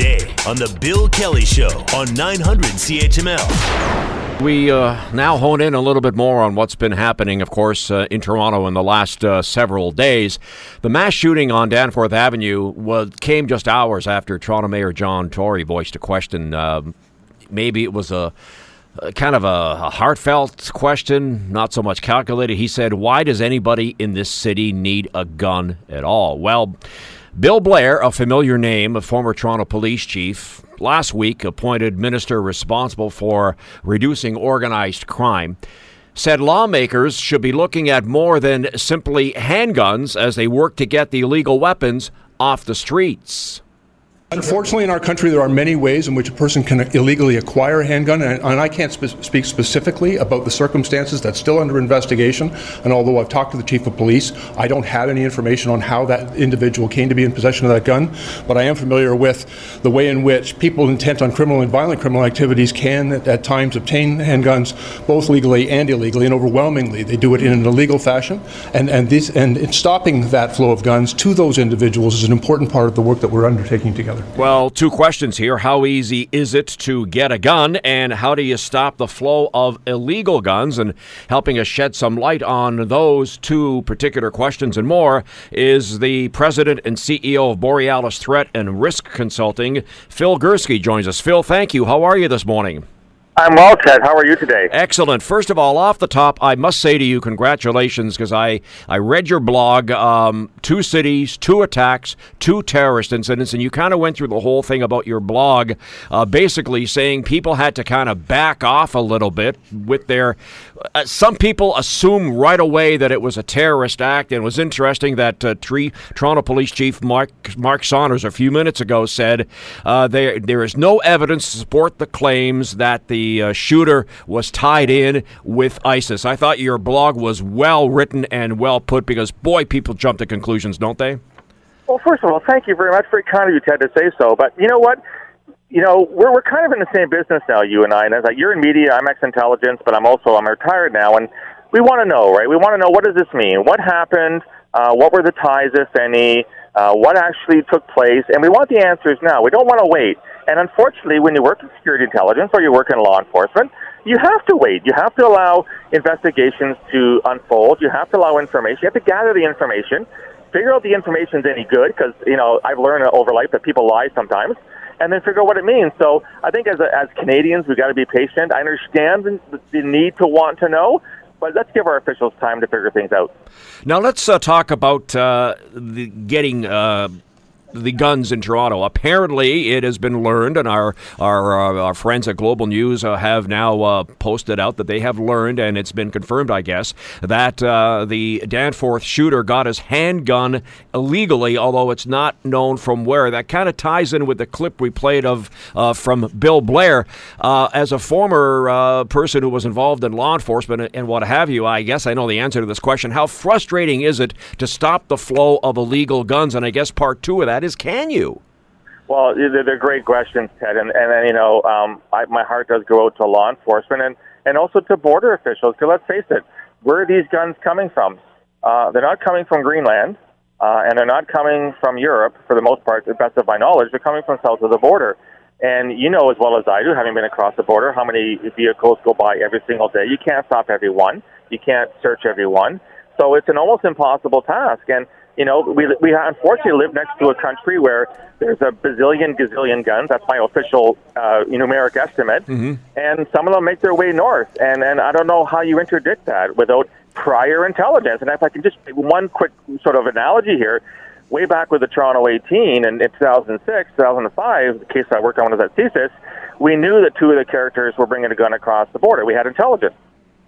today on The Bill Kelly Show on 900 CHML. We uh, now hone in a little bit more on what's been happening, of course, uh, in Toronto in the last uh, several days. The mass shooting on Danforth Avenue was, came just hours after Toronto Mayor John Tory voiced a question. Um, maybe it was a kind of a, a, heartfelt question, not so much calculated. He said, Why does anybody in this city need a gun at all? Well, Bill Blair, a familiar name, a former Toronto police chief, last week appointed minister responsible for reducing organized crime, said lawmakers should be looking at more than simply handguns as they work to get the illegal weapons off the streets. Unfortunately, in our country, there are many ways in which a person can illegally acquire a handgun, and, and I can't spe- speak specifically about the circumstances that's still under investigation. And although I've talked to the chief of police, I don't have any information on how that individual came to be in possession of that gun. But I am familiar with the way in which people intent on criminal and violent criminal activities can, at, at times, obtain handguns both legally and illegally, and overwhelmingly they do it in an illegal fashion. And and this and stopping that flow of guns to those individuals is an important part of the work that we're undertaking together together. Well, two questions here. How easy is it to get a gun, and how do you stop the flow of illegal guns? And helping us shed some light on those two particular questions and more is the president and CEO of Borealis Threat and Risk Consulting, Phil Gurski, joins us. Phil, thank you. How are you this morning? I'm well, Ted. How are you today? Excellent. First of all, off the top, I must say to you, congratulations, because I, I read your blog, um, two cities, two attacks, two terrorist incidents, and you kind of went through the whole thing about your blog, uh, basically saying people had to kind of back off a little bit with their. Uh, some people assume right away that it was a terrorist act, and it was interesting that uh, Toronto Police Chief Mark Mark Saunders a few minutes ago said uh, there there is no evidence to support the claims that the uh, shooter was tied in with ISIS. I thought your blog was well written and well put because, boy, people jump to conclusions, don't they? Well, first of all, thank you very much. Very kind of you, Ted, to say so. But you know what? You know, we're we're kind of in the same business now, you and I. And as like you're in media, I'm ex-intelligence, but I'm also I'm retired now, and we want to know, right? We want to know what does this mean? What happened? Uh, what were the ties, if any? Uh, what actually took place? And we want the answers now. We don't want to wait. And unfortunately, when you work in security intelligence or you work in law enforcement, you have to wait. You have to allow investigations to unfold. You have to allow information. You have to gather the information, figure out the information's any good, because you know I've learned over life that people lie sometimes, and then figure out what it means. So I think as a, as Canadians, we've got to be patient. I understand the, the need to want to know, but let's give our officials time to figure things out. Now let's uh, talk about uh, the getting. The guns in Toronto. Apparently, it has been learned, and our our, uh, our friends at Global News uh, have now uh, posted out that they have learned, and it's been confirmed, I guess, that uh, the Danforth shooter got his handgun illegally, although it's not known from where. That kind of ties in with the clip we played of uh, from Bill Blair. As a former person who was involved in law enforcement and what have you, I guess I know the answer to this question. How frustrating is it to stop the flow of illegal guns? And I guess part two of that that is, can you? Well, they're, great questions, Ted, and and you know, um, I, my heart does go out to law enforcement and and also to border officials. Because let's face it, where are these guns coming from? Uh, they're not coming from Greenland, uh, and they're not coming from Europe for the most part. To the best of my knowledge, they're coming from south of the border. And you know as well as I do, having been across the border, how many vehicles go by every single day. You can't stop everyone. You can't search everyone. So it's an almost impossible task. And you know, we we unfortunately live next to a country where there's a bazillion gazillion guns. That's my official uh, numeric estimate, mm-hmm. and some of them make their way north. And and I don't know how you interdict that without prior intelligence. And if I can just make one quick sort of analogy here, way back with the Toronto 18 and in 2006, 2005, the case I worked on was at CSIS, we knew that two of the characters were bringing a gun across the border. We had intelligence.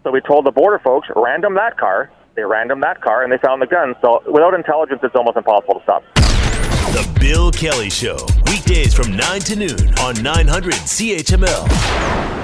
So we told the border folks, random that car, they random that car and they found the gun. So without intelligence, it's almost impossible to stop. The Bill Kelly Show, weekdays from 9 to noon on 900 CHML.